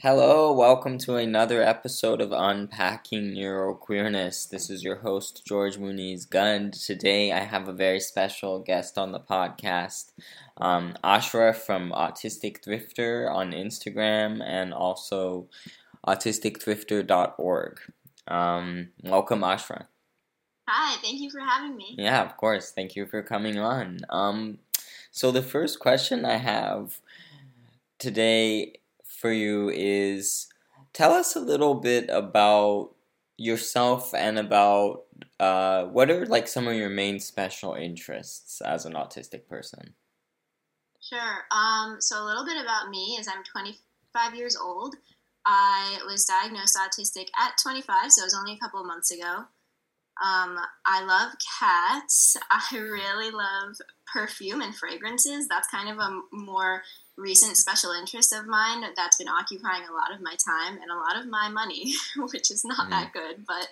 Hello, welcome to another episode of Unpacking Neuroqueerness. This is your host, George Muniz Gund. Today I have a very special guest on the podcast, um, Ashra from Autistic Thrifter on Instagram and also autisticthrifter.org. Um, welcome, Ashra. Hi, thank you for having me. Yeah, of course. Thank you for coming on. Um, so, the first question I have today for you is tell us a little bit about yourself and about uh, what are like some of your main special interests as an autistic person. Sure. Um, so a little bit about me is I'm 25 years old. I was diagnosed autistic at 25, so it was only a couple of months ago. Um, I love cats. I really love perfume and fragrances. That's kind of a more recent special interest of mine that's been occupying a lot of my time and a lot of my money, which is not mm. that good. But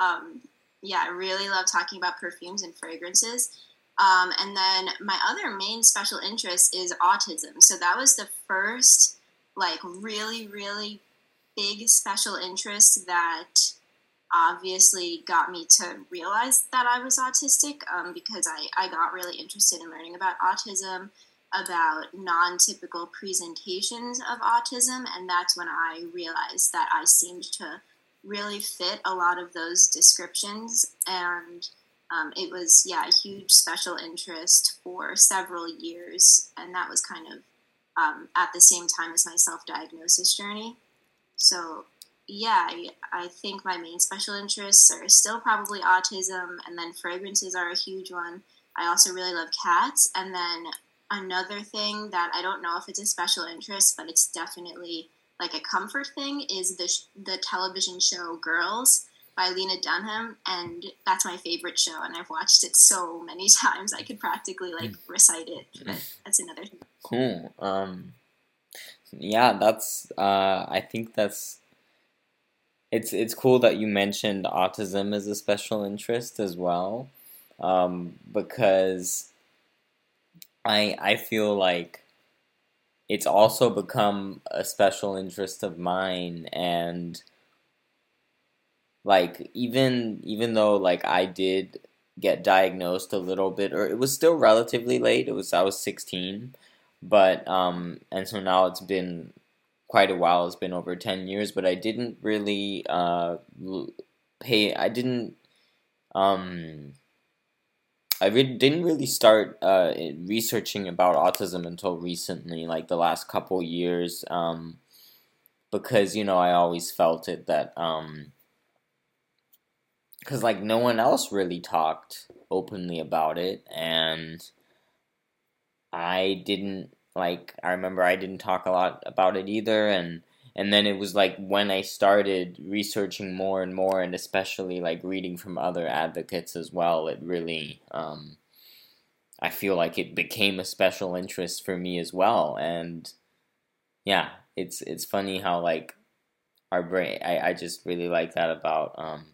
um, yeah, I really love talking about perfumes and fragrances. Um, and then my other main special interest is autism. So that was the first, like, really, really big special interest that obviously got me to realize that I was autistic um, because I, I got really interested in learning about autism about non typical presentations of autism, and that's when I realized that I seemed to really fit a lot of those descriptions. And um, it was, yeah, a huge special interest for several years, and that was kind of um, at the same time as my self diagnosis journey. So, yeah, I, I think my main special interests are still probably autism, and then fragrances are a huge one. I also really love cats, and then another thing that I don't know if it's a special interest, but it's definitely like a comfort thing is the the television show Girls by Lena Dunham, and that's my favorite show, and I've watched it so many times I could practically like hmm. recite it. But that's another thing. Cool. Um, yeah, that's. Uh, I think that's. It's it's cool that you mentioned autism as a special interest as well, um, because I I feel like it's also become a special interest of mine and like even even though like I did get diagnosed a little bit or it was still relatively late it was I was 16 but um and so now it's been quite a while it's been over 10 years but I didn't really uh pay I didn't um I re- didn't really start uh, researching about autism until recently, like the last couple years, um, because you know I always felt it that because um, like no one else really talked openly about it, and I didn't like. I remember I didn't talk a lot about it either, and and then it was like when I started researching more and more, and especially like reading from other advocates as well, it really, um, I feel like it became a special interest for me as well. And yeah, it's it's funny how like our brain, I, I just really like that about um,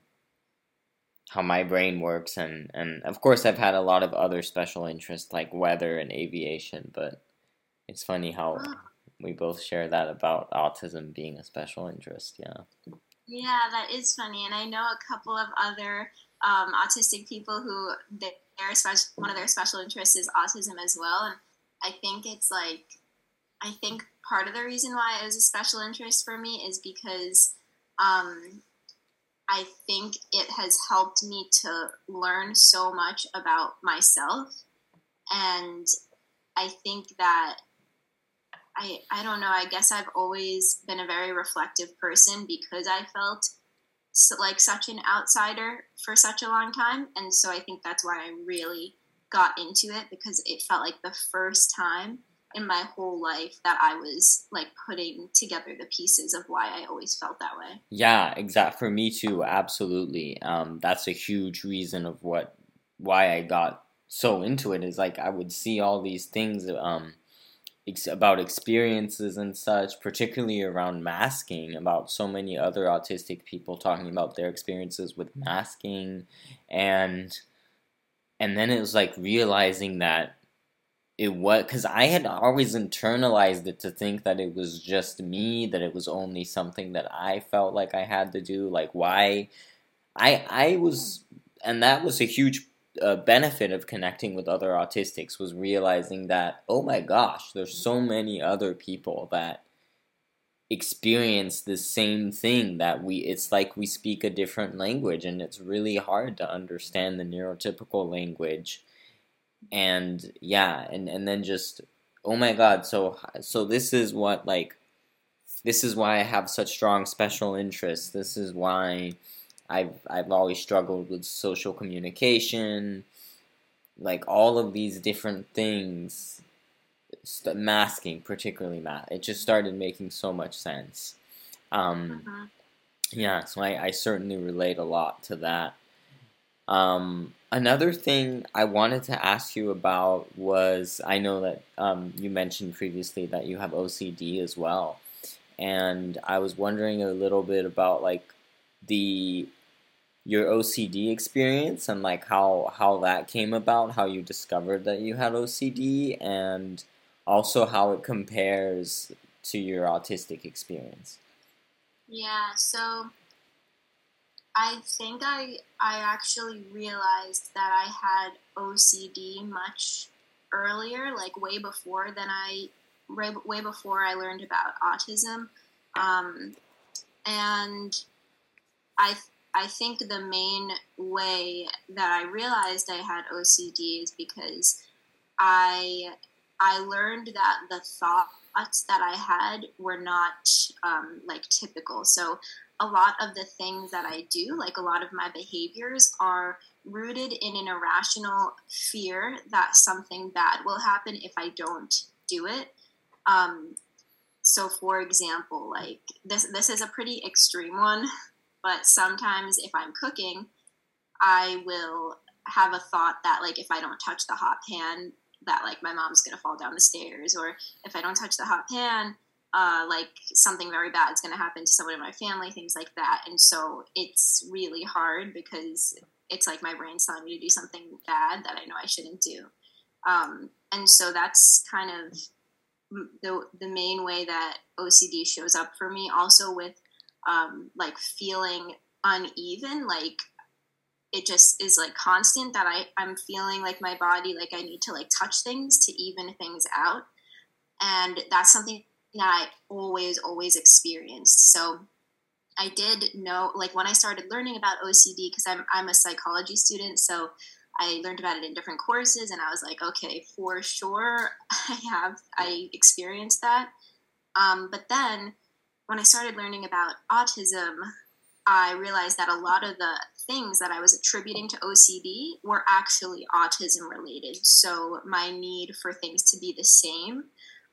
how my brain works, and and of course I've had a lot of other special interests like weather and aviation, but it's funny how we both share that about autism being a special interest. Yeah. Yeah, that is funny, and I know a couple of other um, autistic people who their special one of their special interests is autism as well, and I think it's like I think part of the reason why it was a special interest for me is because um, I think it has helped me to learn so much about myself, and I think that I, I don't know. I guess I've always been a very reflective person because I felt so, like such an outsider for such a long time. And so I think that's why I really got into it because it felt like the first time in my whole life that I was like putting together the pieces of why I always felt that way. Yeah, exact for me too, absolutely. Um, that's a huge reason of what why I got so into it is like I would see all these things um ex- about experiences and such, particularly around masking, about so many other autistic people talking about their experiences with masking and and then it was like realizing that it was because I had always internalized it to think that it was just me, that it was only something that I felt like I had to do. Like why I I was, and that was a huge uh, benefit of connecting with other autistics was realizing that oh my gosh, there's so many other people that experience the same thing that we it's like we speak a different language and it's really hard to understand the neurotypical language. And yeah and and then just oh my god so so this is what like this is why I have such strong special interests. This is why I've I've always struggled with social communication like all of these different things masking particularly math it just started making so much sense um, uh-huh. yeah so I, I certainly relate a lot to that um, another thing I wanted to ask you about was I know that um, you mentioned previously that you have OCD as well, and I was wondering a little bit about like the your OCD experience and like how how that came about, how you discovered that you had OCD, and also how it compares to your autistic experience. Yeah, so I think I I actually realized that I had OCD much earlier, like way before than I way before I learned about autism, um, and I I think the main way that I realized I had OCD is because I I learned that the thoughts that I had were not um, like typical. So a lot of the things that I do, like a lot of my behaviors, are rooted in an irrational fear that something bad will happen if I don't do it. Um, so, for example, like this, this is a pretty extreme one, but sometimes if I'm cooking, I will have a thought that like if I don't touch the hot pan, that like my mom's gonna fall down the stairs, or if I don't touch the hot pan, uh, like something very bad is to happen to someone in my family, things like that. And so it's really hard because it's like my brain's telling me to do something bad that I know I shouldn't do. Um, and so that's kind of the, the main way that OCD shows up for me. Also with um, like feeling uneven, like it just is like constant that I, I'm feeling like my body, like I need to like touch things to even things out. And that's something that I always, always experienced. So I did know, like when I started learning about OCD, because I'm, I'm a psychology student, so I learned about it in different courses, and I was like, okay, for sure, I have, I experienced that. Um, but then when I started learning about autism, I realized that a lot of the things that I was attributing to OCD were actually autism related. So my need for things to be the same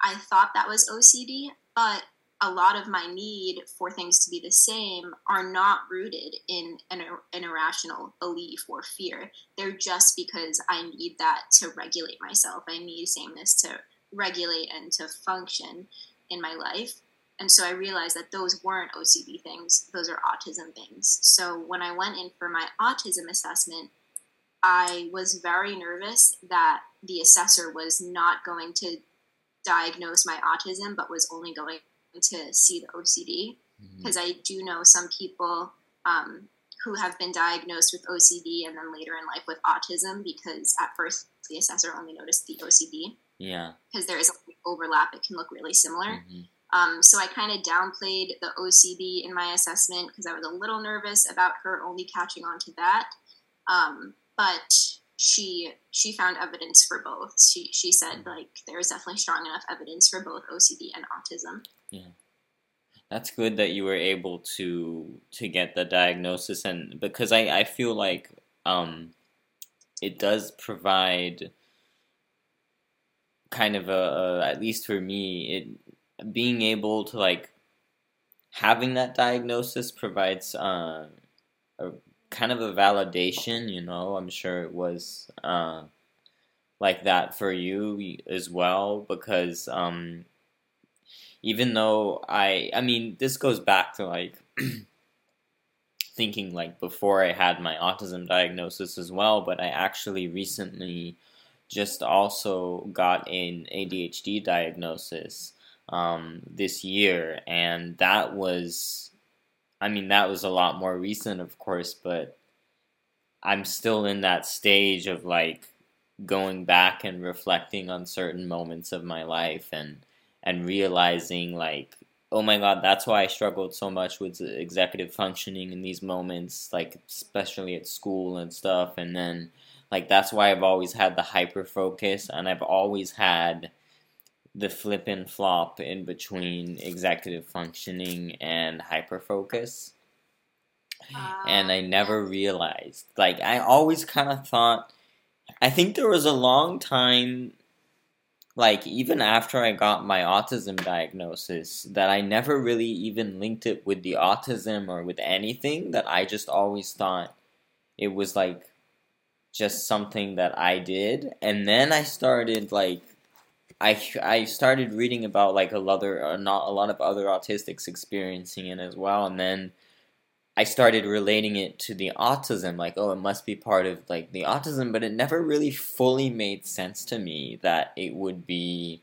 I thought that was OCD, but a lot of my need for things to be the same are not rooted in an, an, irrational belief or fear. They're just because I need that to regulate myself. I need sameness to regulate and to function in my life. And so I realized that those weren't OCD things, those are autism things. So when I went in for my autism assessment, I was very nervous that the assessor was not going to diagnose my autism, but was only going to see the OCD because mm-hmm. I do know some people um, who have been diagnosed with OCD and then later in life with autism because at first the assessor only noticed the OCD. Yeah. Because there is overlap, it can look really similar. Mm-hmm. Um, so I kind of downplayed the OCD in my assessment because I was a little nervous about her only catching on to that. Um, but she she found evidence for both. She she said like there is definitely strong enough evidence for both OCD and autism. Yeah. That's good that you were able to to get the diagnosis and because I, I feel like um it does provide kind of a, a at least for me it being able to like having that diagnosis provides uh, a kind of a validation, you know. I'm sure it was uh, like that for you as well because um, even though I, I mean, this goes back to like thinking like before I had my autism diagnosis as well, but I actually recently just also got an ADHD diagnosis um, this year, and that was, I mean, that was a lot more recent, of course, but I'm still in that stage of like going back and reflecting on certain moments of my life and and realizing like oh my god that's why i struggled so much with executive functioning in these moments like especially at school and stuff. And then like that's why i've always had the hyper focus and i've always had the flip and flop in between executive functioning and hyper focus and i ah, never realized. Like i always kind of thought I think there was a long time, like even after I got my autism diagnosis, that I never really even linked it with the autism or with anything, that I just always thought it was like just something that I did. And then I started like, I, I started reading about like a lot, of, uh, not a lot of other autistics experiencing it as well, and then I started relating it to the autism, like, oh, it must be part of like the autism, but it never really fully made sense to me that it would be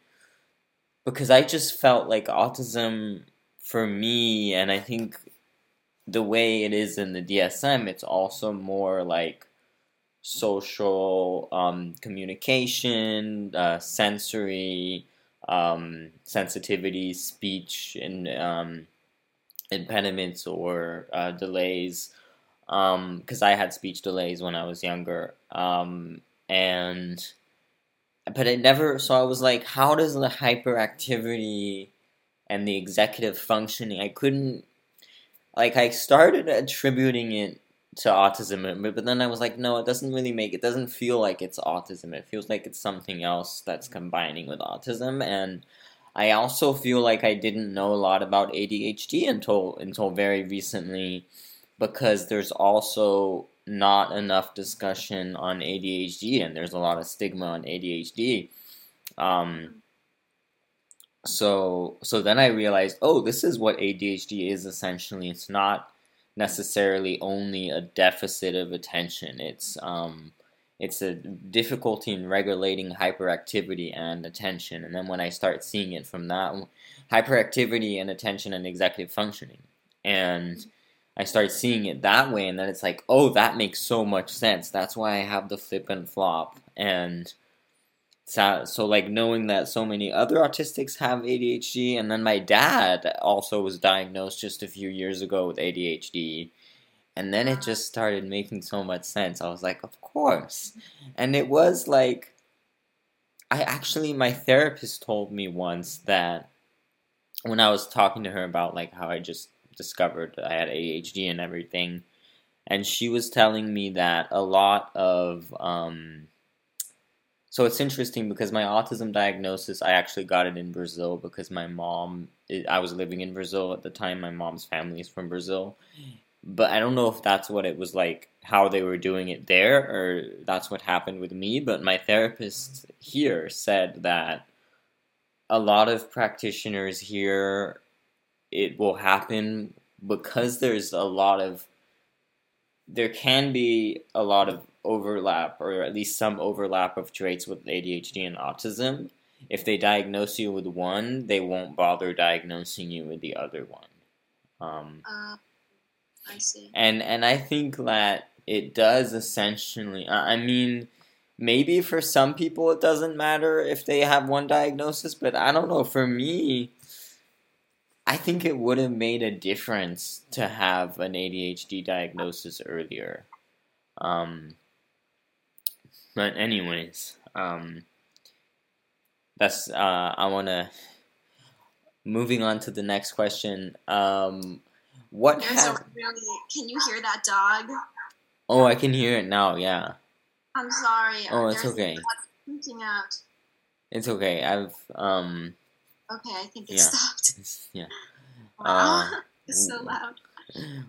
because I just felt like autism for me, and I think the way it is in the DSM, it's also more like social um, communication, uh, sensory um, sensitivity, speech, and um, impediments or uh, delays because um, I had speech delays when I was younger. Um, and but it never. So I was like, how does the hyperactivity and the executive functioning? I couldn't. Like I started attributing it to autism, but then I was like, no, it doesn't really make. It doesn't feel like it's autism. It feels like it's something else that's combining with autism and I also feel like I didn't know a lot about ADHD until until very recently because there's also not enough discussion on ADHD and there's a lot of stigma on ADHD. Um, so so then I realized, oh, this is what ADHD is essentially. It's not necessarily only a deficit of attention. It's um, it's a difficulty in regulating hyperactivity and attention. And then when I start seeing it from that hyperactivity and attention and executive functioning, and I start seeing it that way, and then it's like, oh, that makes so much sense. That's why I have the flip and flop. And so, so like knowing that so many other autistics have ADHD, and then my dad also was diagnosed just a few years ago with ADHD and then it just started making so much sense. I was like, of course. And it was like, I actually, my therapist told me once that when I was talking to her about like how I just discovered I had ADHD and everything, and she was telling me that a lot of, um, so it's interesting because my autism diagnosis, I actually got it in Brazil because my mom, I was living in Brazil at the time. My mom's family is from Brazil but I don't know if that's what it was like, how they were doing it there, or that's what happened with me. But my therapist here said that a lot of practitioners here, it will happen because there's a lot of, there can be a lot of overlap, or at least some overlap of traits with ADHD and autism. If they diagnose you with one, they won't bother diagnosing you with the other one. Um, uh I see. And and I think that it does essentially. I mean, maybe for some people it doesn't matter if they have one diagnosis, but I don't know. For me, I think it would have made a difference to have an ADHD diagnosis earlier. Um, but anyways, um, that's uh, I want to moving on to the next question. Um, what has... really. Can you hear that dog? Oh, I can hear it now. Yeah. I'm sorry. Oh, it's There's okay. Freaking out. It's okay. I've um. Okay, I think it yeah. stopped. Yeah. Wow, uh, it's so loud.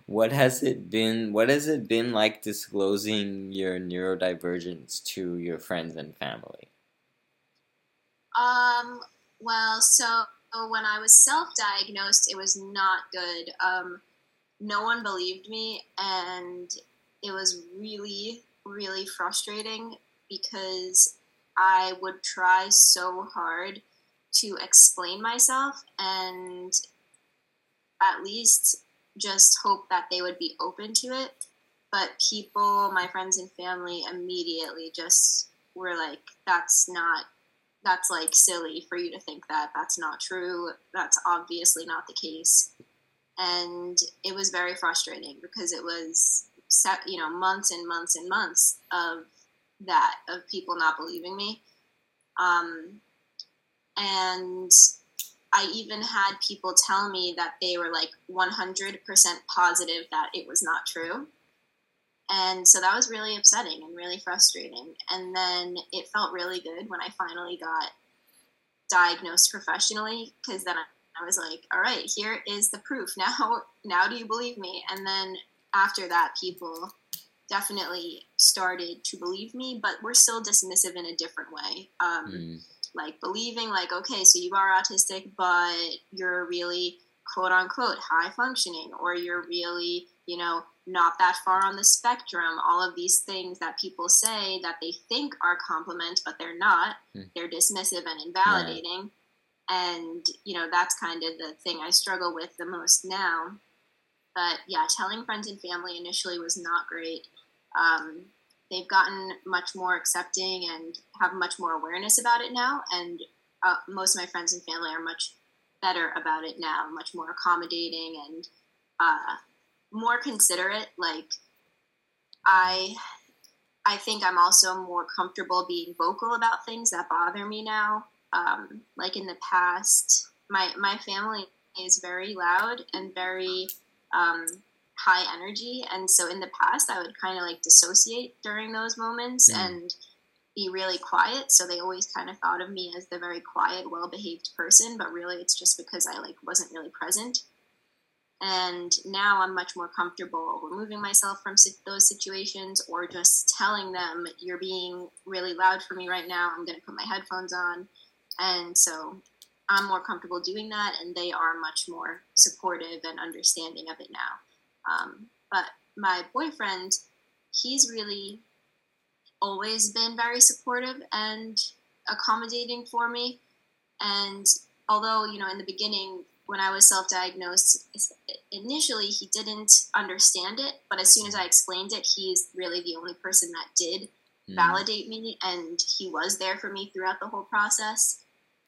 What has it been? What has it been like disclosing your neurodivergence to your friends and family? Um. Well, so when I was self-diagnosed, it was not good. Um, no one believed me, and it was really, really frustrating because I would try so hard to explain myself and at least just hope that they would be open to it. But people, my friends and family, immediately just were like, that's not, that's like silly for you to think that. That's not true. That's obviously not the case. And it was very frustrating because it was, you know, months and months and months of that, of people not believing me. Um, and I even had people tell me that they were like 100% positive that it was not true. And so that was really upsetting and really frustrating. And then it felt really good when I finally got diagnosed professionally because then I was like, all right, here is the proof. Now, now do you believe me? And then after that, people definitely started to believe me, but we're still dismissive in a different way. Um, mm like believing like okay so you are autistic but you're really quote unquote high functioning or you're really you know not that far on the spectrum all of these things that people say that they think are compliment but they're not. Hmm. they're dismissive and invalidating. And you know that's kind of the thing i struggle with the most now. But yeah telling friends and family initially was not great. Um, they've gotten much more accepting and have much more awareness about it now. And uh, most of my friends and family are much better about it now, much more accommodating and uh, more considerate. Like I, I think I'm also more comfortable being vocal about things that bother me now. Um, like in the past, my my family is very loud and very um, high energy. And so in the past i would kind of like dissociate during those moments mm. and be really quiet. So they always kind of thought of me as the very quiet well behaved person but really it's just because i like wasn't really present. And now i'm much more comfortable removing myself from those situations or just telling them you're being really loud for me right now. I'm going to put my headphones on. And so i'm more comfortable doing that and they are much more supportive and understanding of it now um, but my boyfriend, he's really always been very supportive and accommodating for me. And although, you know, in the beginning, when I was self diagnosed, initially he didn't understand it, but as soon as I explained it, he's really the only person that did mm. validate me, and he was there for me throughout the whole process.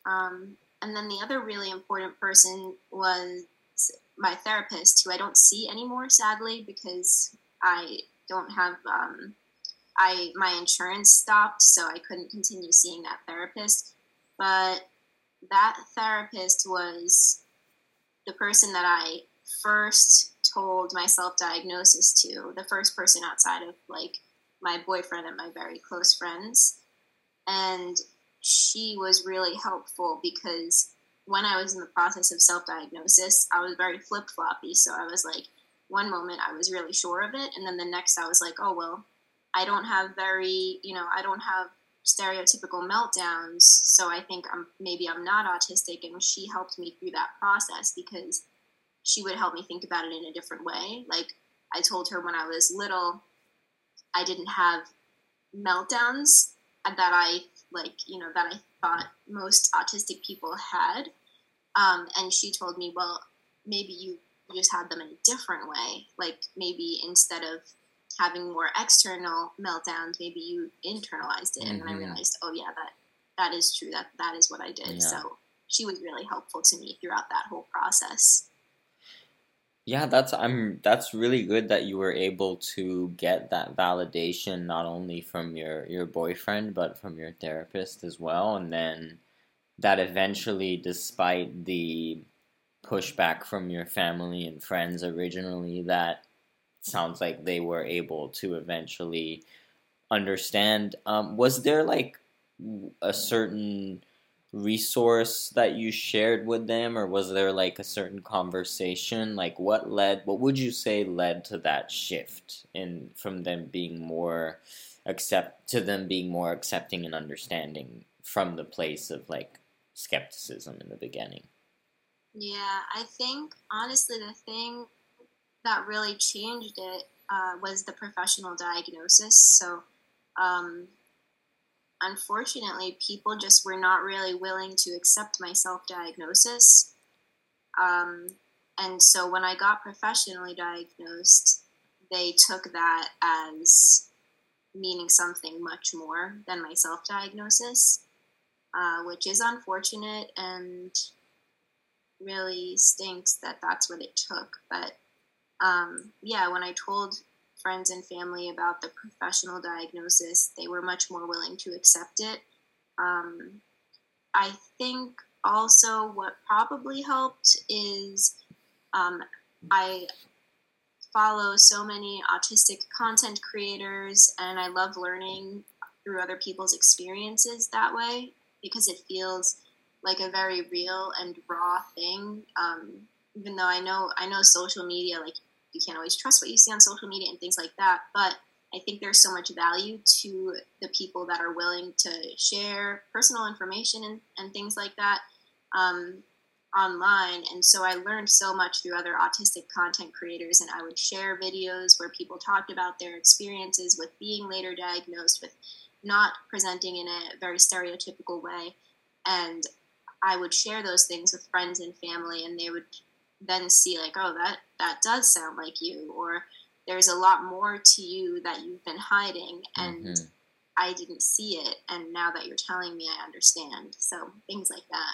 Um, and then the other really important person was my therapist, who I don't see anymore, sadly, because I don't have um, I my insurance stopped, so I couldn't continue seeing that therapist. But that therapist was the person that I first told my self diagnosis to, the first person outside of like my boyfriend and my very close friends. And she was really helpful because when I was in the process of self diagnosis, I was very flip floppy. So I was like, one moment I was really sure of it, and then the next I was like, oh, well, I don't have very, you know, I don't have stereotypical meltdowns. So I think I'm maybe I'm not autistic. And she helped me through that process because she would help me think about it in a different way. Like I told her when I was little, I didn't have meltdowns that I like, you know, that I thought most autistic people had. Um, and she told me, well, maybe you just had them in a different way. Like maybe instead of having more external meltdowns, maybe you internalized it. Mm-hmm. And I mm-hmm. realized, oh yeah, that that is true. That that is what I did. Yeah. So she was really helpful to me throughout that whole process. Yeah, that's I'm that's really good that you were able to get that validation not only from your your boyfriend but from your therapist as well and then that eventually, despite the pushback from your family and friends originally, that sounds like they were able to eventually understand. Um, was there like a certain resource that you shared with them or was there like a certain conversation like what led what would you say led to that shift in from them being more accept to them being more accepting and understanding from the place of like skepticism in the beginning. Yeah, I think honestly, the thing that really changed it uh, was the professional diagnosis. So, um, unfortunately, people just were not really willing to accept my self diagnosis. Um, and so when I got professionally diagnosed, they took that as meaning something much more than my self diagnosis, uh, which is unfortunate and really stinks that that's what it took. But um, yeah, when I told friends and family about the professional diagnosis, they were much more willing to accept it. Um, I think also what probably helped is um, I follow so many autistic content creators and I love learning through other people's experiences that way because it feels like a very real and raw thing. Um, even though I know I know social media, like you can't always trust what you see on social media and things like that, but I think there's so much value to the people that are willing to share personal information and, and things like that. Um, online and so i learned so much through other autistic content creators and i would share videos where people talked about their experiences with being later diagnosed with not presenting in a very stereotypical way. And i would share those things with friends and family and they would then see like oh that that does sound like you or there's a lot more to you that you've been hiding and mm-hmm. i didn't see it and now that you're telling me i understand. So things like that.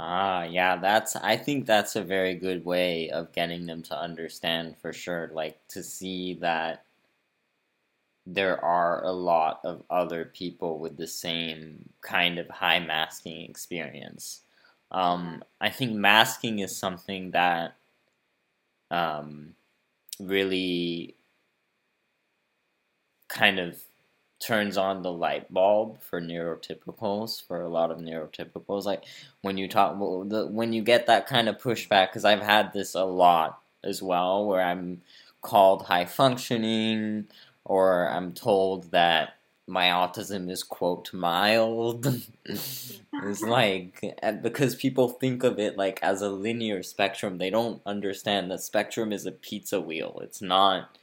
Ah, yeah, that's I think that's a very good way of getting them to understand for sure, like to see that there are a lot of other people with the same kind of high masking experience. Um, I think masking is something that um, really kind of turns on the light bulb for neurotypicals for a lot of neurotypicals like when you talk when you get that kind of pushback because i've had this a lot as well where i'm called high functioning or i'm told that my autism is quote mild it's like because people think of it like as a linear spectrum they don't understand that spectrum is a pizza wheel it's not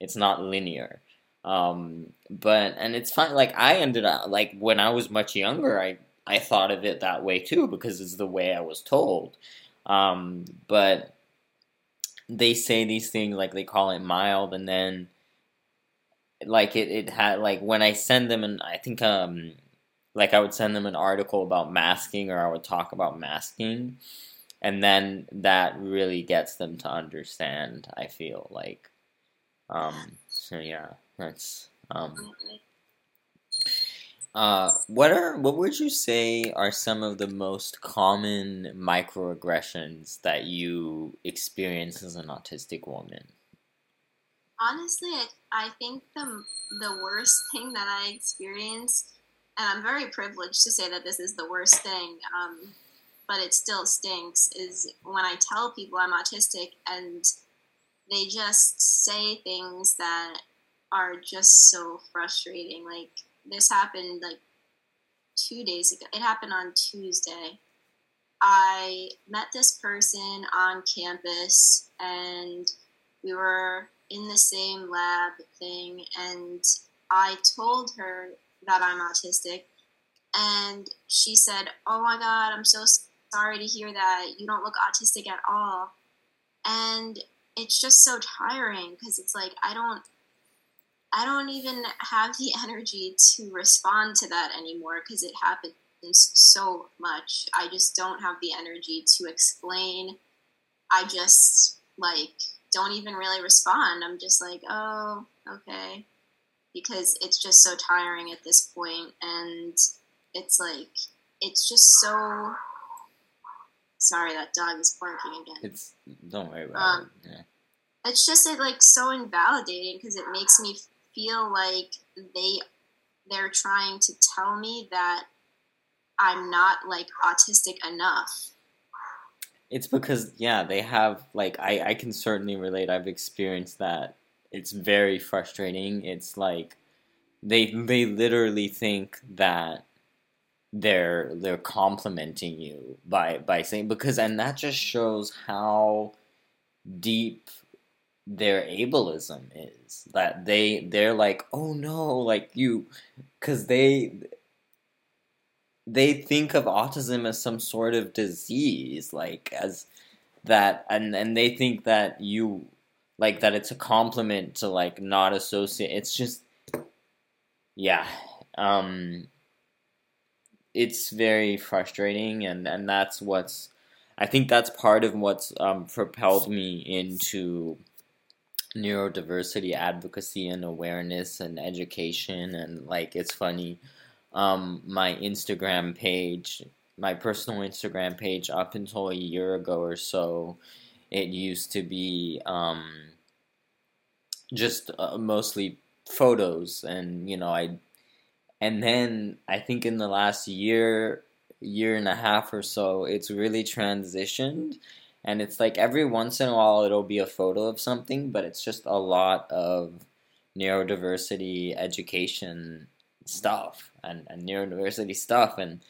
it's not linear um, but and it's fine. Like I ended up like when I was much younger, I I thought of it that way too because it's the way I was told. Um, but they say these things like they call it mild, and then like it it had like when I send them and I think um like I would send them an article about masking or I would talk about masking and then that really gets them to understand I feel like um so yeah that's um. Uh, what are what would you say are some of the most common microaggressions that you experience as an autistic woman? Honestly, I, think the the worst thing that I experience, and I'm very privileged to say that this is the worst thing, um, but it still stinks, is when I tell people I'm autistic and they just say things that are just so frustrating. Like this happened like two days ago. It happened on Tuesday. I met this person on campus and we were in the same lab thing and I told her that I'm autistic and she said, "Oh my god, I'm so sorry to hear that. You don't look autistic at all." And it's just so tiring because it's like I don't I don't even have the energy to respond to that anymore because it happens so much. I just don't have the energy to explain. I just like don't even really respond. I'm just like, oh, okay. Because it's just so tiring at this point and it's like it's just so sorry that dog is barking again. It's don't worry about um, it. Yeah. It's just it like so invalidating because it makes me feel like they they're trying to tell me that I'm not like autistic enough. It's because yeah, they have like I I can certainly relate. I've experienced that. It's very frustrating. It's like they they literally think that they're they're complimenting you by by saying because and that just shows how deep their ableism is that they they're like oh no like you because they they think of autism as some sort of disease like as that and and they think that you like that it's a compliment to like not associate it's just yeah um it's very frustrating and and that's what's i think that's part of what's um, propelled me into neurodiversity advocacy and awareness and education and like it's funny um, my instagram page my personal instagram page up until a year ago or so it used to be um, just uh, mostly photos and you know i and then i think in the last year year and a half or so it's really transitioned. And it's like every once in a while it'll be a photo of something but it's just a lot of neurodiversity education stuff and, and neurodiversity stuff and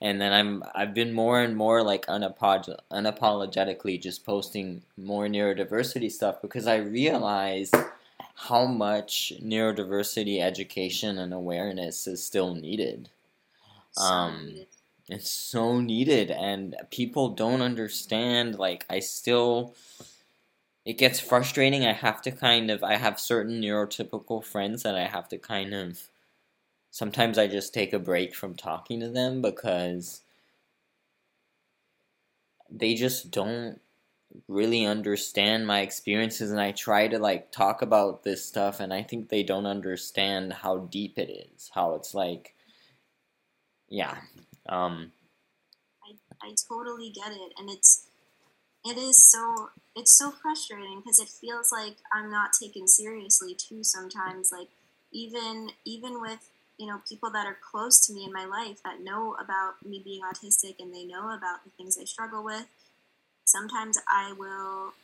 and then I'm I've been more and more like unapolog- unapologetically just posting more neurodiversity stuff because I realize how much neurodiversity education and awareness is still needed. So um, needed. It's so needed, and people don't understand. Like, I still. It gets frustrating. I have to kind of. I have certain neurotypical friends that I have to kind of. Sometimes I just take a break from talking to them because they just don't really understand my experiences and I try to like talk about this stuff and I think they don't understand how deep it is. How it's like yeah, um, I, I totally get it, and it's it is so it's so frustrating because it feels like I'm not taken seriously too. Sometimes, like even even with you know people that are close to me in my life that know about me being autistic and they know about the things I struggle with. Sometimes I will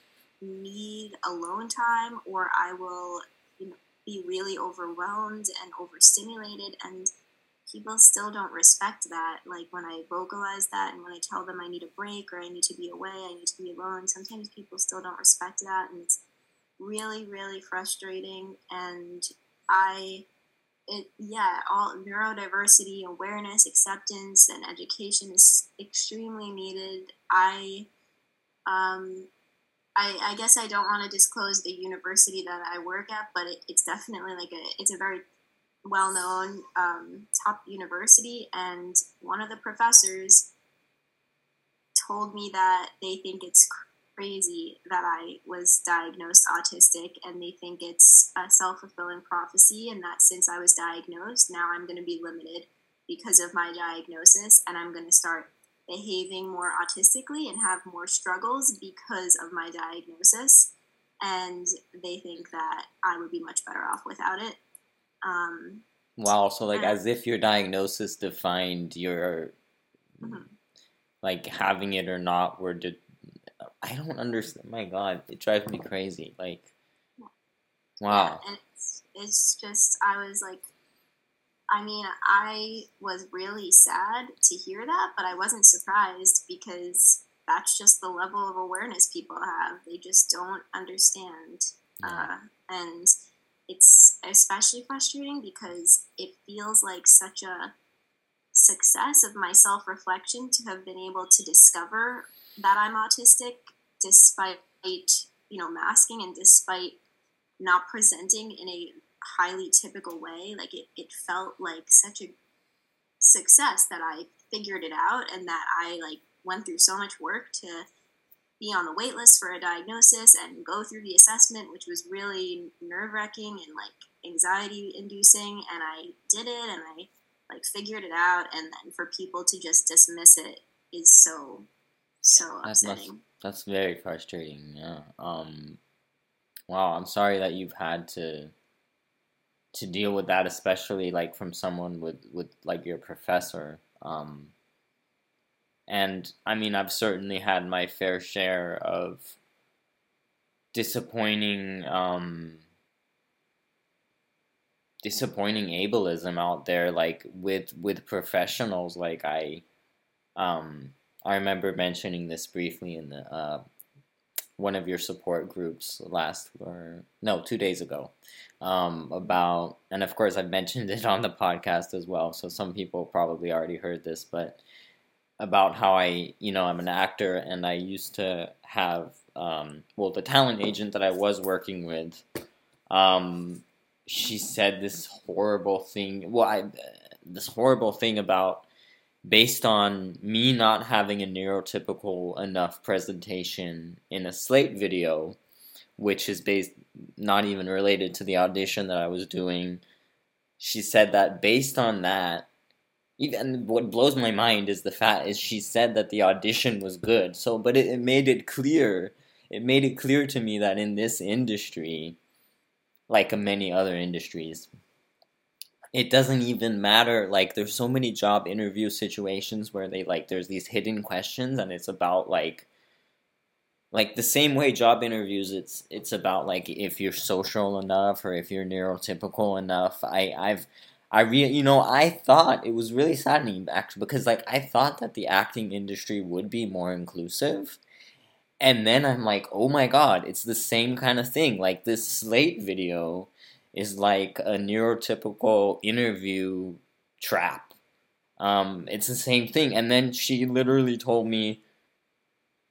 need alone time, or I will you know be really overwhelmed and overstimulated and people still don't respect that. Like when I vocalize that and when I tell them I need a break or I need to be away, I need to be alone, sometimes people still don't respect that. And it's really, really frustrating. And I, it, yeah, all neurodiversity, awareness, acceptance, and education is extremely needed. I, um, I, I guess I don't want to disclose the university that I work at, but it, it's definitely like a, it's a very well known um, top university, and one of the professors told me that they think it's crazy that I was diagnosed autistic, and they think it's a self fulfilling prophecy, and that since I was diagnosed, now I'm going to be limited because of my diagnosis, and I'm going to start behaving more autistically and have more struggles because of my diagnosis. And they think that I would be much better off without it. Um, wow, so like as if your diagnosis defined your mm-hmm. like having it or not were did I don't understand. My God, it drives me crazy. Like, wow. Yeah, it's it's just I was like, I mean, I was really sad to hear that, but I wasn't surprised because that's just the level of awareness people have. They just don't understand, yeah. uh, and it's especially frustrating because it feels like such a success of my self reflection to have been able to discover that I'm autistic despite you know masking and despite not presenting in a highly typical way like it, it felt like such a success that i figured it out and that i like went through so much work to be on the wait list for a diagnosis and go through the assessment, which was really nerve wracking and like anxiety inducing. And I did it and I like figured it out. And then for people to just dismiss it is so, so upsetting. That's, that's very frustrating. Yeah. Um, wow. I'm sorry that you've had to to deal with that, especially like from someone with with like your professor. Um, and I mean, I've certainly had my fair share of disappointing, um, disappointing ableism out there, like with with professionals. Like I, um, I remember mentioning this briefly in the uh, one of your support groups last or no two days ago um, about and of course I've mentioned it on the podcast as well. So some people probably already heard this, but about how I you know I'm an actor and I used to have um, well the talent agent that I was working with. Um, she said this horrible thing. Well, I, this horrible thing about based on me not having a neurotypical enough presentation in a slate video, which is based not even related to the audition that I was doing. She said that based on that, even what blows my mind is the fact is she said that the audition was good. So, but it, it made it clear. It made it clear to me that in this industry, like many other industries, it doesn't even matter like there's so many job interview situations where they like there's these hidden questions and it's about like like the same way job interviews it's it's about like if you're social enough or if you're neurotypical enough. I i've i re you know i thought it was really saddening actually because like i thought that the acting industry would be more inclusive. And then i'm like oh my god it's the same kind of thing like this slate video is like a neurotypical interview trap. Um, it's the same thing. And then she literally told me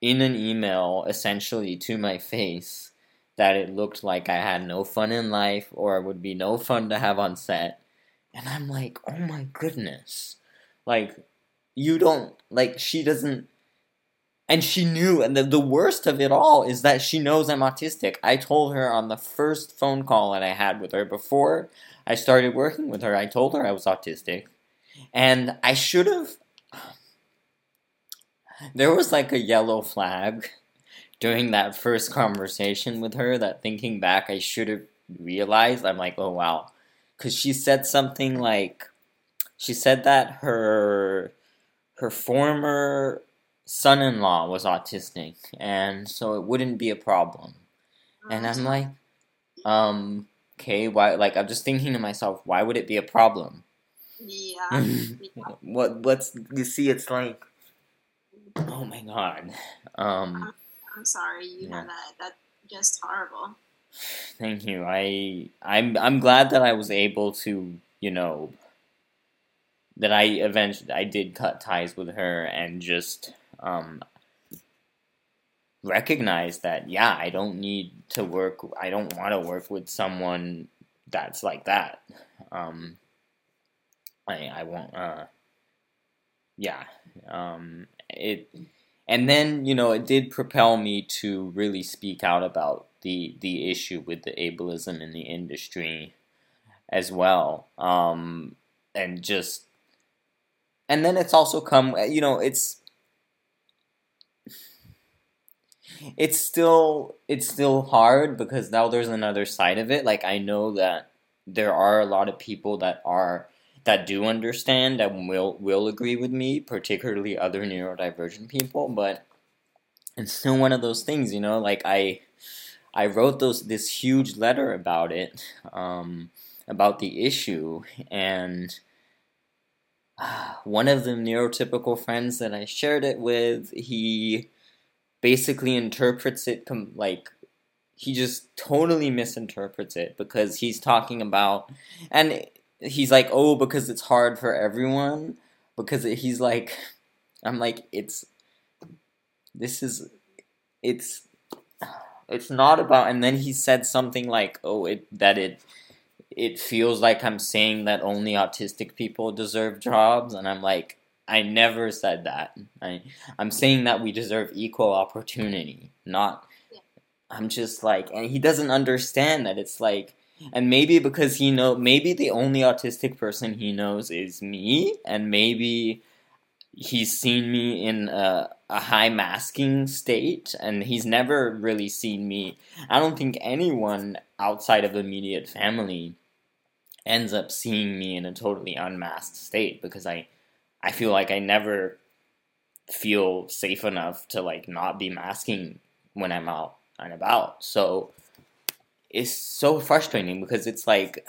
in an email, essentially to my face, that it looked like I had no fun in life or it would be no fun to have on set. And I'm like, oh my goodness. Like, you don't, like, she doesn't and she knew and the, the worst of it all is that she knows i'm autistic. I told her on the first phone call that i had with her before i started working with her i told her i was autistic. And i should have there was like a yellow flag during that first conversation with her that thinking back i should have realized. I'm like oh wow. Because she said something like she said that her her former son-in-law was autistic and so it wouldn't be a problem. And i'm like um okay why like i'm just thinking to myself why would it be a problem? Yeah, yeah. what what's you see it's like oh my god. Um i'm sorry you yeah. had that that's just horrible. Thank you. I i'm i'm glad that i was able to you know that i eventually i did cut ties with her and just um, recognize that yeah i don't need to work i don't want to work with someone that's like that. Um, i i won't uh, yeah um, it and then you know it did propel me to really speak out about the the issue with the ableism in the industry as well. Um, and just and then it's also come you know it's it's still it's still hard because now there's another side of it. Like I know that there are a lot of people that are that do understand that will will agree with me, particularly other neurodivergent people, but it's still one of those things, you know, like I I wrote those this huge letter about it, um, about the issue, and one of the neurotypical friends that I shared it with, he basically interprets it com- like he just totally misinterprets it because he's talking about and he's like oh because it's hard for everyone because he's like i'm like it's this is it's it's not about and then he said something like oh it that it it feels like i'm saying that only autistic people deserve jobs and i'm like I never said that. I I'm saying that we deserve equal opportunity, not yeah. I'm just like and he doesn't understand that it's like and maybe because he know maybe the only autistic person he knows is me and maybe he's seen me in a, a high masking state and he's never really seen me i don't think anyone outside of immediate family ends up seeing me in a totally unmasked state because i I feel like I never feel safe enough to like not be masking when I'm out and about. So it's so frustrating because it's like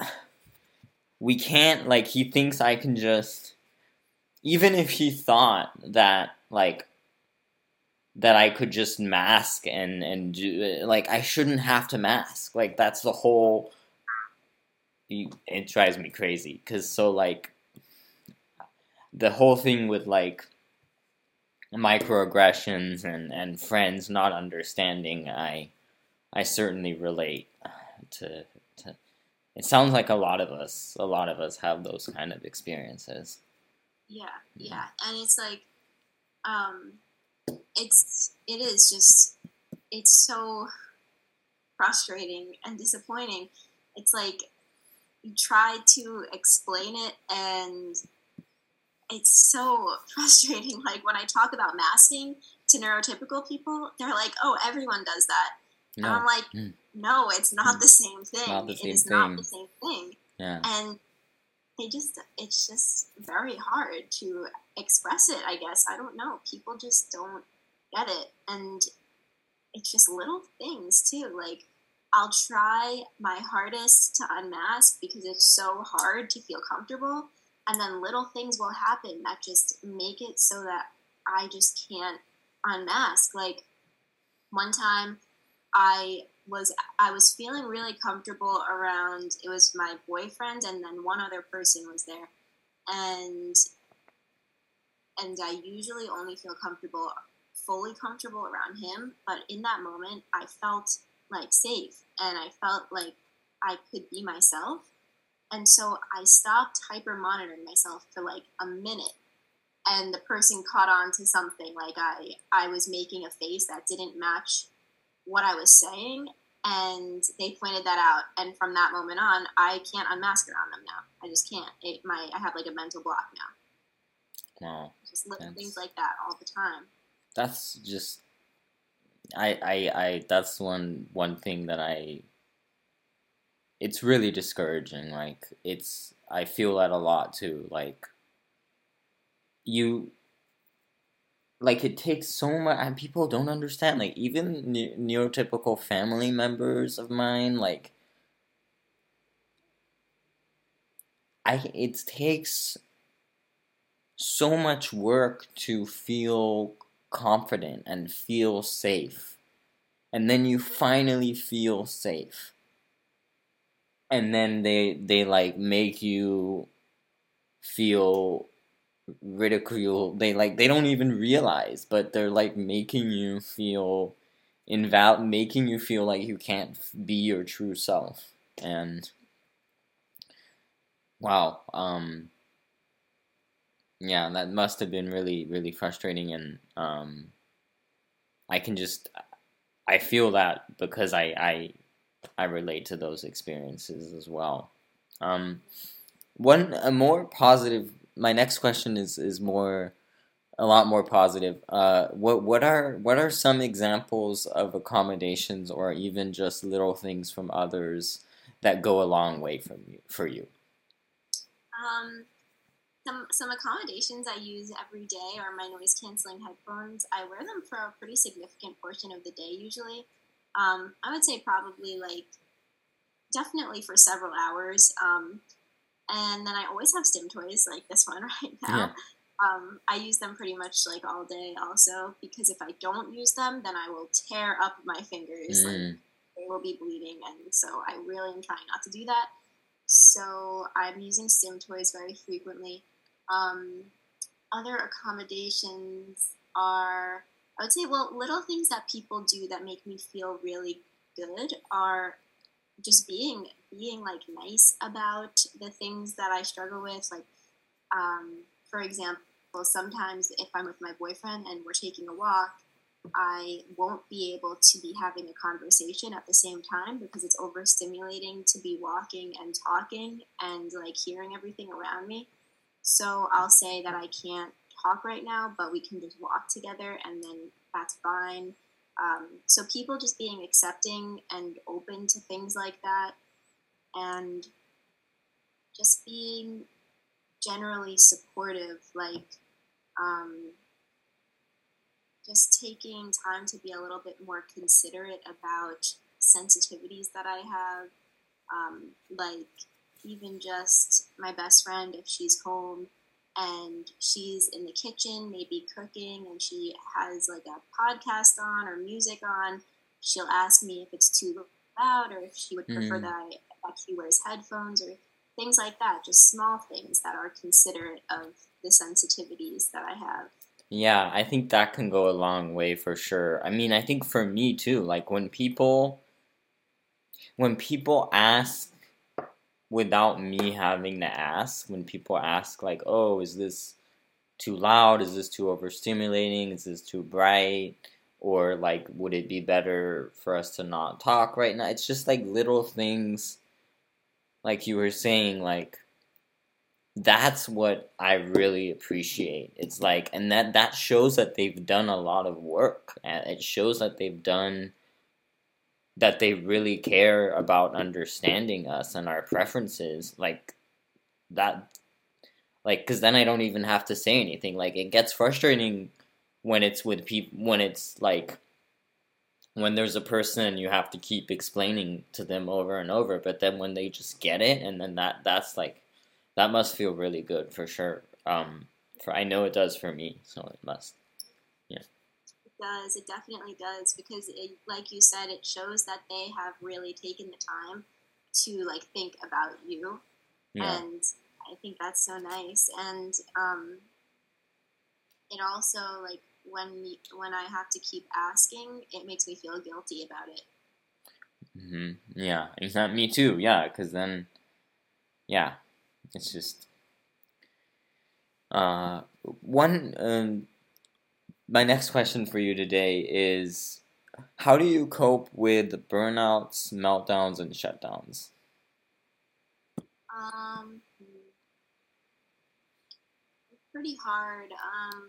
we can't like he thinks I can just even if he thought that like that I could just mask and and do like I shouldn't have to mask. Like that's the whole. It drives me crazy because so like the whole thing with like microaggressions and and friends not understanding. I I certainly relate to to. It sounds like a lot of us, a lot of us have those kind of experiences. Yeah, yeah, and it's like, um, it's it is just it's so frustrating and disappointing. It's like you try to explain it and it's so frustrating. Like when I talk about masking to neurotypical people, they're like, "Oh, everyone does that," no. and I'm like, mm. "No, it's not mm. the same thing. Not the same it is thing. not the same thing." Yeah. And they just it's just very hard to express it i guess i don't know people just don't get it and it's just little things too like i'll try my hardest to unmask because it's so hard to feel comfortable and then little things will happen that just make it so that i just can't unmask. Like one time i was I was feeling really comfortable around it was my boyfriend and then one other person was there. And and I usually only feel comfortable fully comfortable around him but in that moment I felt like safe. And I felt like I could be myself and so I stopped hyper monitoring myself for like a minute and the person caught on to something like I I was making a face that didn't match what I was saying, and they pointed that out. And from that moment on, I can't unmask around them now. I just can't. It, my I have like a mental block now. Wow. Just little things like that all the time. That's just. I, I I that's one one thing that I it's really discouraging like it's I feel that a lot too like you like it takes so much and people don't understand like even ne- neurotypical family members of mine like i it takes so much work to feel confident and feel safe and then you finally feel safe and then they they like make you feel ridicule they like they don't even realize but they're like making you feel inval making you feel like you can't be your true self. And wow um yeah that must have been really really frustrating and um i can just i feel that because i i i relate to those experiences as well um one a more positive my next question is is more a lot more positive. Uh, what what are what are some examples of accommodations or even just little things from others that go a long way from you for you? Um, some some accommodations I use every day are my noise canceling headphones. I wear them for a pretty significant portion of the day usually. Um, I would say probably like definitely for several hours. Um, and then I always have stim toys like this one right now. Yeah. Um, I use them pretty much like all day also because if I don't use them, then I will tear up my fingers. Mm. Like they will be bleeding, and so I really am trying not to do that. So I'm using stim toys very frequently. Um, other accommodations are, I would say, well, little things that people do that make me feel really good are just being being like nice about the things that I struggle with. Like, um, for example, sometimes if I'm with my boyfriend and we're taking a walk, I won't be able to be having a conversation at the same time because it's overstimulating to be walking and talking and like hearing everything around me. So I'll say that I can't talk right now, but we can just walk together and then that's fine. Um, so people just being accepting and open to things like that, and just being generally supportive, like um, just taking time to be a little bit more considerate about sensitivities that I have, um, like even just my best friend if she's home and she's in the kitchen, maybe cooking, and she has like a podcast on or music on, she'll ask me if it's too loud or if she would prefer mm. that, I, that she wears headphones or things like that. Just small things that are considerate of the sensitivities that I have. Yeah, I think that can go a long way for sure. I mean, I think for me too, like when people when people ask without me having to ask, when people ask like, "Oh, is this too loud? Is this too overstimulating? Is this too bright?" or like would it be better for us to not talk right now? It's just like little things like you were saying like that's what I really appreciate. It's like, and that that shows that they've done a lot of work, and it shows that they've done that they really care about understanding us and our preferences. Like that, like, because then I don't even have to say anything. Like, it gets frustrating when it's with people when it's like when there's a person you have to keep explaining to them over and over but then when they just get it and then that that's like that must feel really good for sure. Um, for I know it does for me, so it must. Does. It definitely does because, it, like you said, it shows that they have really taken the time to like think about you, yeah. and I think that's so nice. And um, it also like when when I have to keep asking, it makes me feel guilty about it. Mm-hmm. Yeah, exactly. Me too. Yeah, because then, yeah, it's just uh, one. Um, my next question for you today is: How do you cope with burnouts, meltdowns, and shutdowns? Um, pretty hard. Um,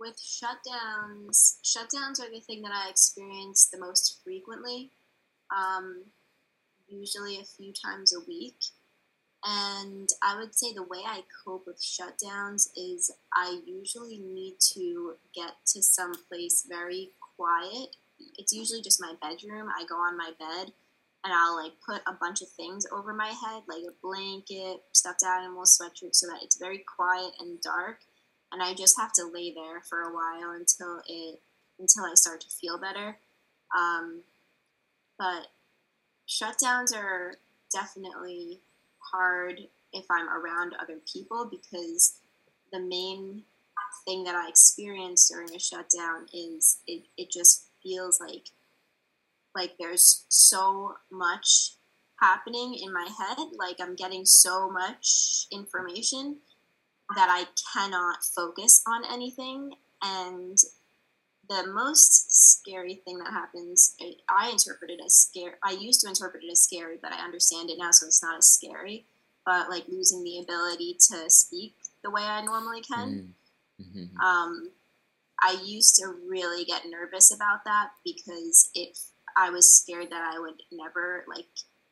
with shutdowns, shutdowns are the thing that I experience the most frequently. Um, usually a few times a week. And I would say the way I cope with shutdowns is I usually need to get to some place very quiet. It's usually just my bedroom. I go on my bed and I'll like put a bunch of things over my head, like a blanket, stuffed animal, sweatshirt, so that it's very quiet and dark. And I just have to lay there for a while until it until I start to feel better. Um, but shutdowns are definitely hard if I'm around other people because the main thing that I experience during a shutdown is it, it just feels like like there's so much happening in my head like I'm getting so much information that I cannot focus on anything. And the most scary thing that happens I, I interpret it as scary i used to interpret it as scary but i understand it now so it's not as scary but like losing the ability to speak the way i normally can mm. mm-hmm. um, i used to really get nervous about that because if i was scared that i would never like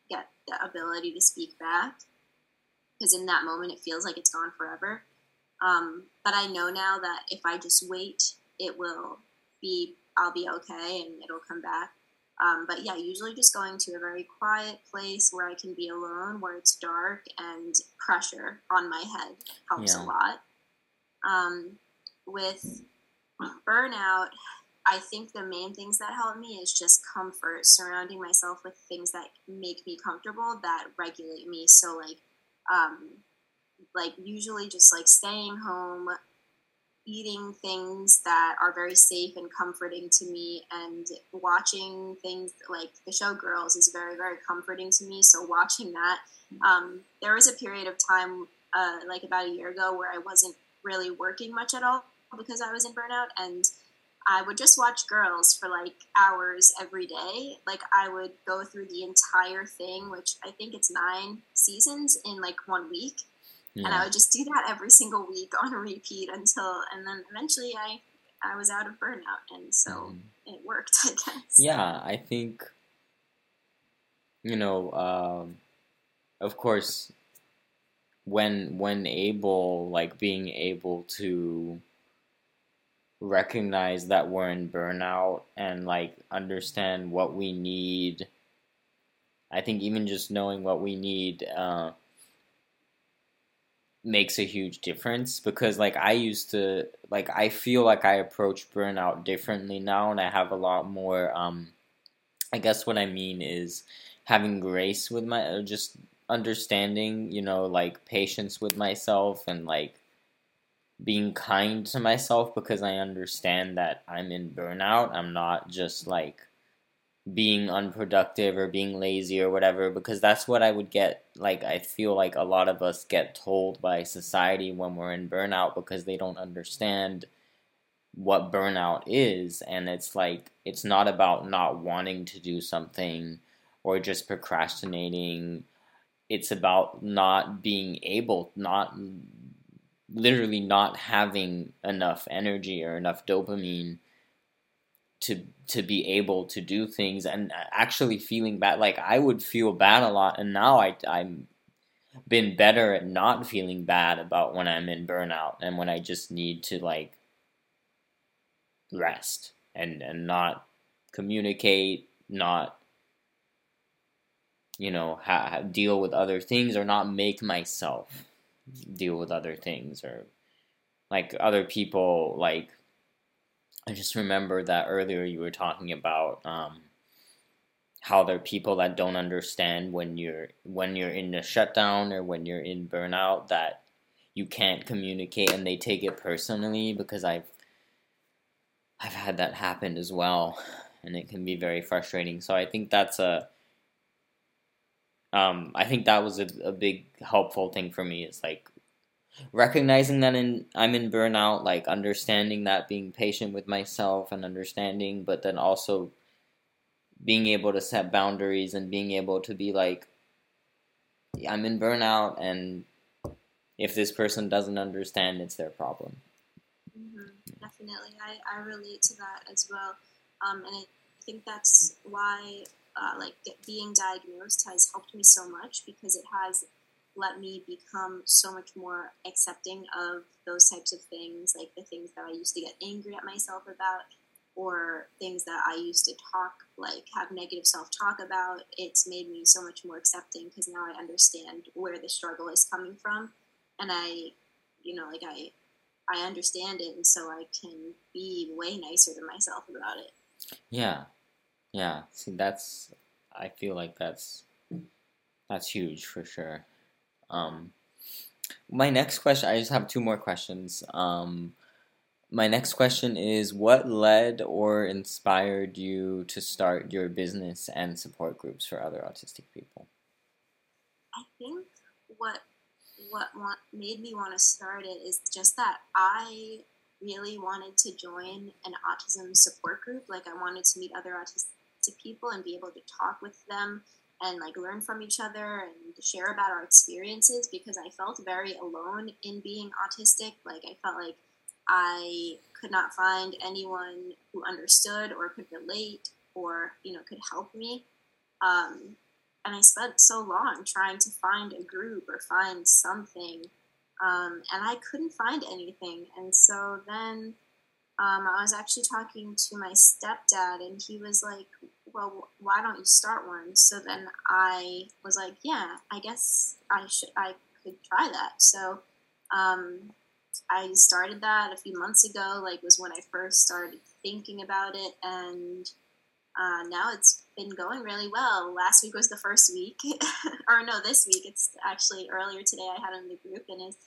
get the ability to speak back because in that moment it feels like it's gone forever um, but i know now that if i just wait it will be I'll be okay and it'll come back. Um, but yeah, usually just going to a very quiet place where I can be alone, where it's dark and pressure on my head helps yeah. a lot. Um, with burnout, I think the main things that help me is just comfort, surrounding myself with things that make me comfortable, that regulate me. So like, um, like usually just like staying home, eating things that are very safe and comforting to me and watching things like the show girls is very very comforting to me so watching that um, there was a period of time uh, like about a year ago where i wasn't really working much at all because i was in burnout and i would just watch girls for like hours every day. Like i would go through the entire thing which i think it's nine seasons in like one week yeah. And I would just do that every single week on a repeat until, and then eventually I, I was out of burnout, and so mm. it worked, I guess. Yeah, I think, you know, um, of course, when when able, like being able to recognize that we're in burnout and like understand what we need. I think even just knowing what we need. Uh, makes a huge difference because like I used to like I feel like I approach burnout differently now and I have a lot more um I guess what I mean is having grace with my uh, just understanding, you know, like patience with myself and like being kind to myself because I understand that I'm in burnout. I'm not just like being unproductive or being lazy or whatever because that's what I would get like I feel like a lot of us get told by society when we're in burnout because they don't understand what burnout is. And it's like it's not about not wanting to do something or just procrastinating. It's about not being able not literally not having enough energy or enough dopamine to to be able to do things and uh, actually feeling bad like i would feel bad a lot and now i i'm been better at not feeling bad about when i'm in burnout and when i just need to like rest and and not communicate not you know ha- deal with other things or not make myself deal with other things or like other people like I just remember that earlier you were talking about um, how there are people that don't understand when you're when you're in a shutdown or when you're in burnout that you can't communicate and they take it personally because I've I've had that happen as well and it can be very frustrating. So I think that's a um, I think that was a, a big helpful thing for me. It's like recognizing that in I'm in burnout, like understanding that, being patient with myself and understanding, but then also being able to set boundaries and being able to be like, I'm in burnout, and if this person doesn't understand, it's their problem. Mm-hmm. Definitely, I, I relate to that as well, um, and I think that's why uh, like being diagnosed has helped me so much because it has let me become so much more accepting of those types of things, like the things that I used to get angry at myself about, or things that I used to talk, like have negative self talk about. It's made me so much more accepting because now I understand where the struggle is coming from. And I, you know, like I, I understand it, and so I can be way nicer to myself about it. Yeah, yeah. See, that's. I feel like that's that's huge for sure. Um, my next question, I just have two more questions. Um, my next question is what led or inspired you to start your business and support groups for other autistic people? I think what what want, made me want to start it is just that I really wanted to join an autism support group. Like I wanted to meet other autistic people and be able to talk with them and like learn from each other and share about our experiences because I felt very alone in being autistic. Like I felt like I could not find anyone who understood or could relate or you know could help me. Um, and I spent so long trying to find a group or find something, um, and I couldn't find anything. And so then um, I was actually talking to my stepdad, and he was like, "Well, why don't you start one?" So then I was like, "Yeah, I guess I should. I could try that." So um, I started that a few months ago. Like was when I first started thinking about it, and uh, now it's been going really well. Last week was the first week, or no, this week. It's actually earlier today. I had in the group, and it's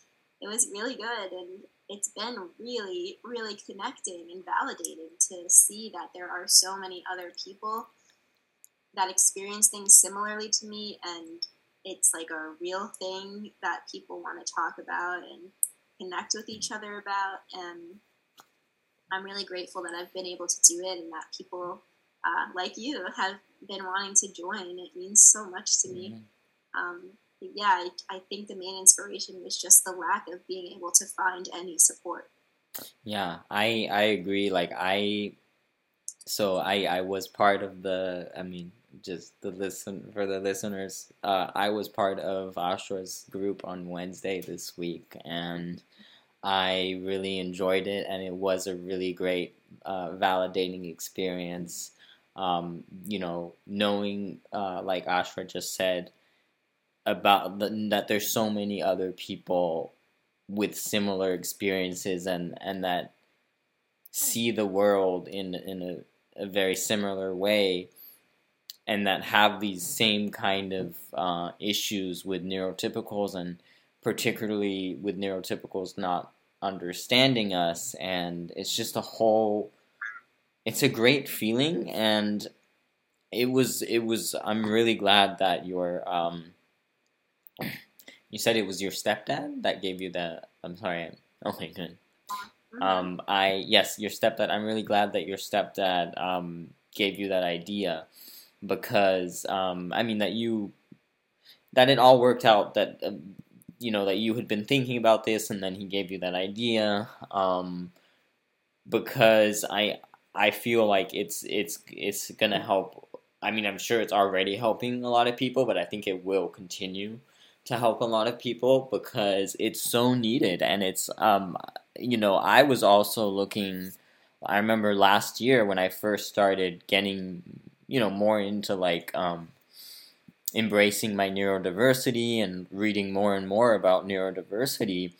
it was really good and it's been really really connecting and validating to see that there are so many other people that experience things similarly to me and it's like a real thing that people want to talk about and connect with each other about and i'm really grateful that i've been able to do it and that people uh, like you have been wanting to join it means so much to me mm-hmm. um, yeah, I, I think the main inspiration was just the lack of being able to find any support. Yeah, I I agree. Like I, so I I was part of the. I mean, just the listen for the listeners. Uh, I was part of Ashra's group on Wednesday this week, and I really enjoyed it, and it was a really great, uh, validating experience. Um, you know, knowing, uh, like Ashra just said, about the, that there's so many other people with similar experiences and and that see the world in in a, a very similar way and that have these same kind of uh, issues with neurotypicals and particularly with neurotypicals not understanding us and it's just a whole it's a great feeling and it was it was i'm really glad that your um you said it was your stepdad that gave you the i'm sorry oh my god mm-hmm. um i yes your stepdad i'm really glad that your stepdad um gave you that idea because um i mean that you that it all worked out that uh, you know that you had been thinking about this and then he gave you that idea um because i i feel like it's it's it's gonna help I mean, I'm sure it's already helping a lot of people, but I think it will continue to help a lot of people because it's so needed. And it's, um, you know, I was also looking, I remember last year when I first started getting, you know, more into like, um, embracing my neurodiversity and reading more and more about neurodiversity.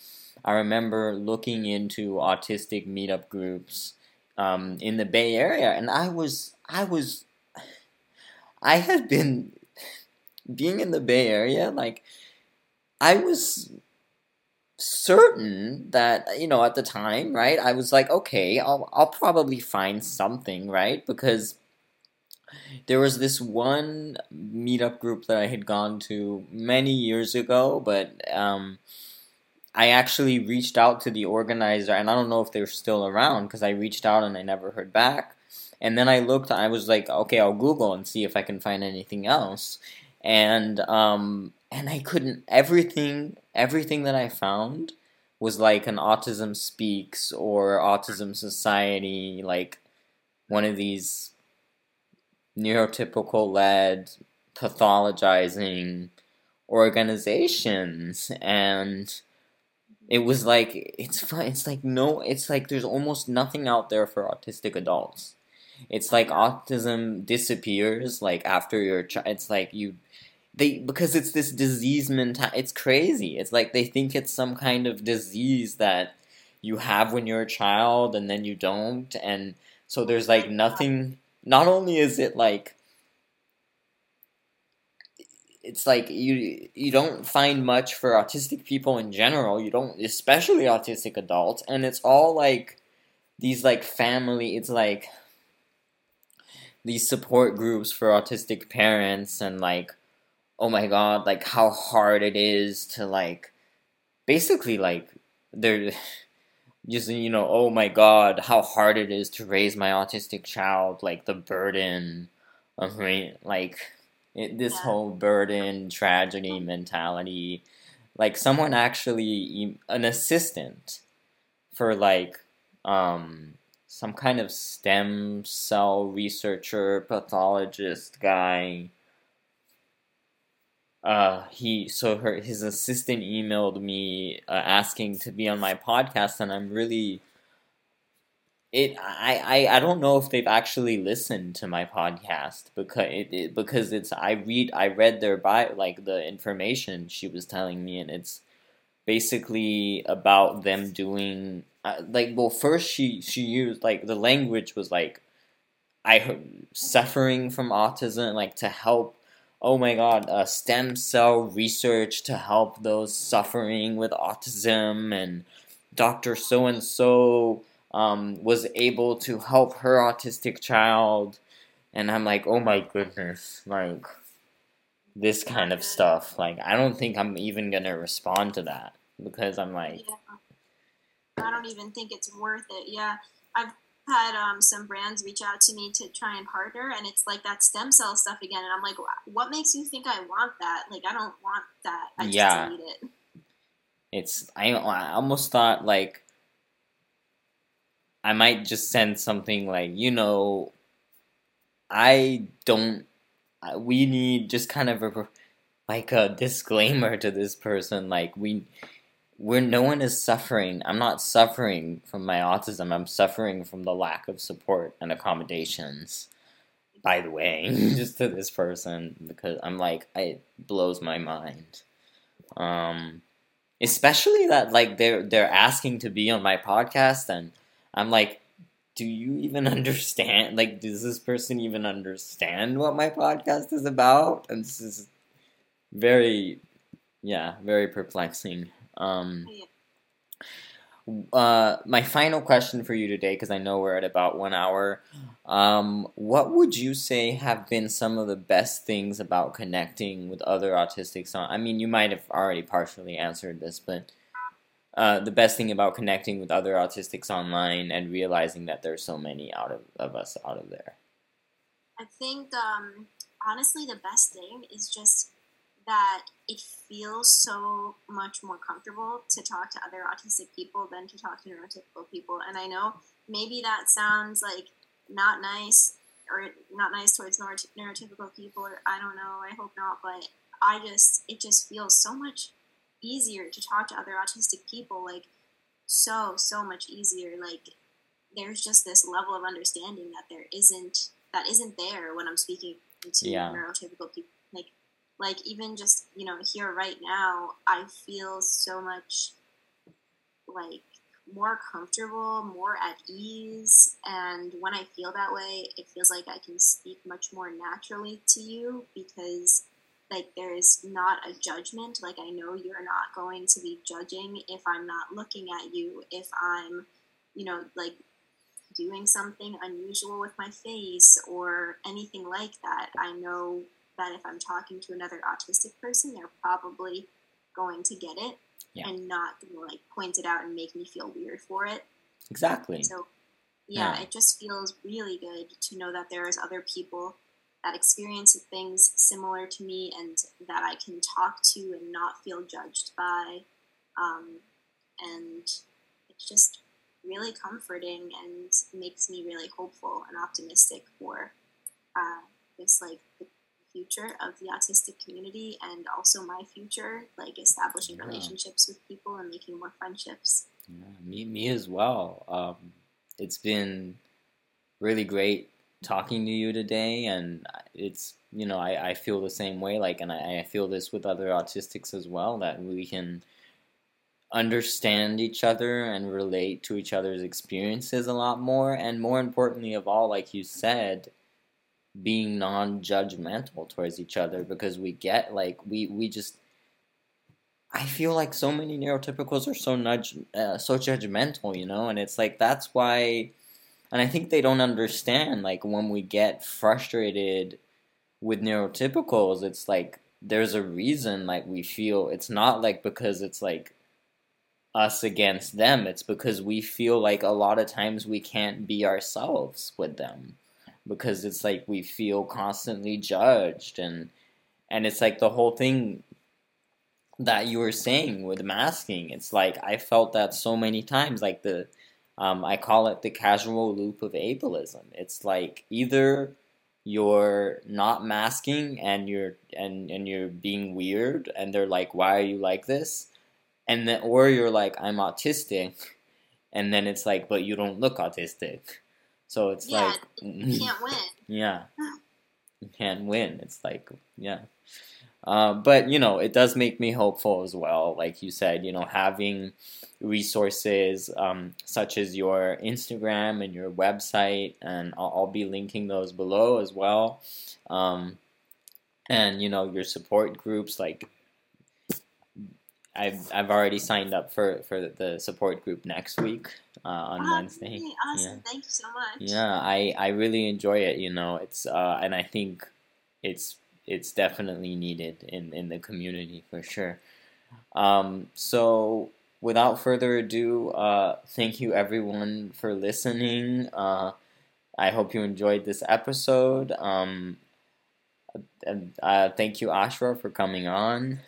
I remember looking into autistic meetup groups um, in the Bay Area, and I was I was I had been being in the Bay Area, like I was certain that you know at the time, right? I was like, okay, I'll I'll probably find something, right? Because there was this one meetup group that I had gone to many years ago, but um, I actually reached out to the organizer, and I don't know if they're still around because I reached out and I never heard back. And then I looked, I was like, okay, I'll Google and see if I can find anything else. And um, and I couldn't. Everything, everything that I found was like an Autism Speaks or Autism Society, like one of these neurotypical led pathologizing organizations and it was like it's fun it's like no it's like there's almost nothing out there for autistic adults it's like autism disappears like after your child. It's like you they because it's this disease mentality It's crazy. It's like they think it's some kind of disease that you have when you're a child and then you don't, and so there's like nothing. Not only is it like it's like you you don't find much for autistic people in general. You don't, especially autistic adults, and it's all like these like family. It's like these support groups for autistic parents and like oh my god like how hard it is to like basically like they're just you know oh my god how hard it is to raise my autistic child like the burden of me like it, this yeah. whole burden tragedy mentality like someone actually an assistant for like um some kind of stem cell researcher, pathologist guy. Uh, he so her his assistant emailed me uh, asking to be on my podcast, and I'm really it I, I I don't know if they've actually listened to my podcast because it, it because it's I read I read their bio like the information she was telling me and it's basically about them doing uh, like well first she she used like the language was like I heard suffering from autism like to help oh my god uh, stem cell research to help those suffering with autism and Dr. So and so was able to help her autistic child and I'm like oh my goodness like this kind of stuff like I don't think I'm even gonna respond to that because I'm like yeah. I don't even think it's worth it. Yeah, I've had um, some brands reach out to me to try and partner, and it's like that stem cell stuff again. And I'm like, what makes you think I want that? Like, I don't want that. I just yeah. need it. It's I, I almost thought like I might just send something like you know I don't we need just kind of a like a disclaimer to this person like we where no one is suffering. I'm not suffering from my autism. I'm suffering from the lack of support and accommodations. By the way, just to this person because I'm like it blows my mind. Um, especially that like they're they're asking to be on my podcast and i'm like do you even understand like does this person even understand what my podcast is about and this is very yeah very perplexing um uh, my final question for you today, because I know we're at about one hour. Um, what would you say have been some of the best things about connecting with other autistics? On, I mean, you might have already partially answered this, but uh, the best thing about connecting with other autistics online and realizing that there's so many out of, of us out of there. I think um, honestly, the best thing is just that it feels so much more comfortable to talk to other autistic people than to talk to neurotypical people. And I know maybe that sounds like not nice or not nice towards neurotypical people, or I don't know, I hope not, but I just, it just feels so much easier to talk to other autistic people. Like, so, so much easier. Like, there's just this level of understanding that there isn't, that isn't there when I'm speaking to yeah. neurotypical people like even just you know here right now i feel so much like more comfortable more at ease and when i feel that way it feels like i can speak much more naturally to you because like there's not a judgment. Like i know you're not going to be judging if i'm not looking at you if i'm you know like doing something unusual with my face or anything like that. I know that if I'm talking to another autistic person, they're probably going to get it yeah. and not like point it out and make me feel weird for it. Exactly. So yeah, yeah, it just feels really good to know that there is other people that experience things similar to me and that I can talk to and not feel judged by. Um, and it's just really comforting and makes me really hopeful and optimistic for uh, this like the future of the autistic community and also my future, like establishing yeah. relationships with people and making more friendships. Yeah, me, me as well. Um, it's been really great talking to you today, and it's you know I, I feel the same way. Like, and I, I feel this with other autistics as well that we can understand each other and relate to each other's experiences a lot more, and more importantly of all, like you said being non-judgmental towards each other because we get like we we just I feel like so many neurotypicals are so nudge uh, so judgmental, you know, and it's like that's why and I think they don't understand like when we get frustrated with neurotypicals, it's like there's a reason like we feel it's not like because it's like us against them, it's because we feel like a lot of times we can't be ourselves with them because it's like we feel constantly judged and and it's like the whole thing that you were saying with masking. It's like i felt that so many times like the um, i call it the casual loop of ableism. It's like either you're not masking and you're and and you're being weird and they're like why are you like this? And then or you're like i'm autistic and then it's like but you don't look autistic so it's yeah, like you can't win. Yeah, you can't win. It's like yeah, uh, but you know it does make me hopeful as well. Like you said, you know having resources um, such as your Instagram and your website, and I'll, I'll be linking those below as well. Um, and you know your support groups like I've I've already signed up for, for the support group next week uh, on oh, Wednesday. Really awesome! Yeah. Thank you so much. Yeah, I, I really enjoy it. You know, it's uh, and I think it's it's definitely needed in, in the community for sure. Um, so without further ado, uh, thank you everyone for listening. Uh, I hope you enjoyed this episode. Um, and, uh, thank you, Ashra, for coming on.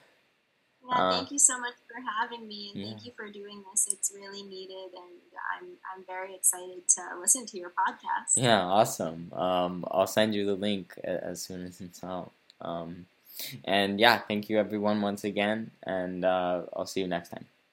Yeah, uh, thank you so much for having me, and yeah. thank you for doing this. It's really needed, and I'm I'm very excited to listen to your podcast. Yeah, awesome. Um, I'll send you the link as soon as it's out. Um, and yeah, thank you everyone once again, and uh, I'll see you next time.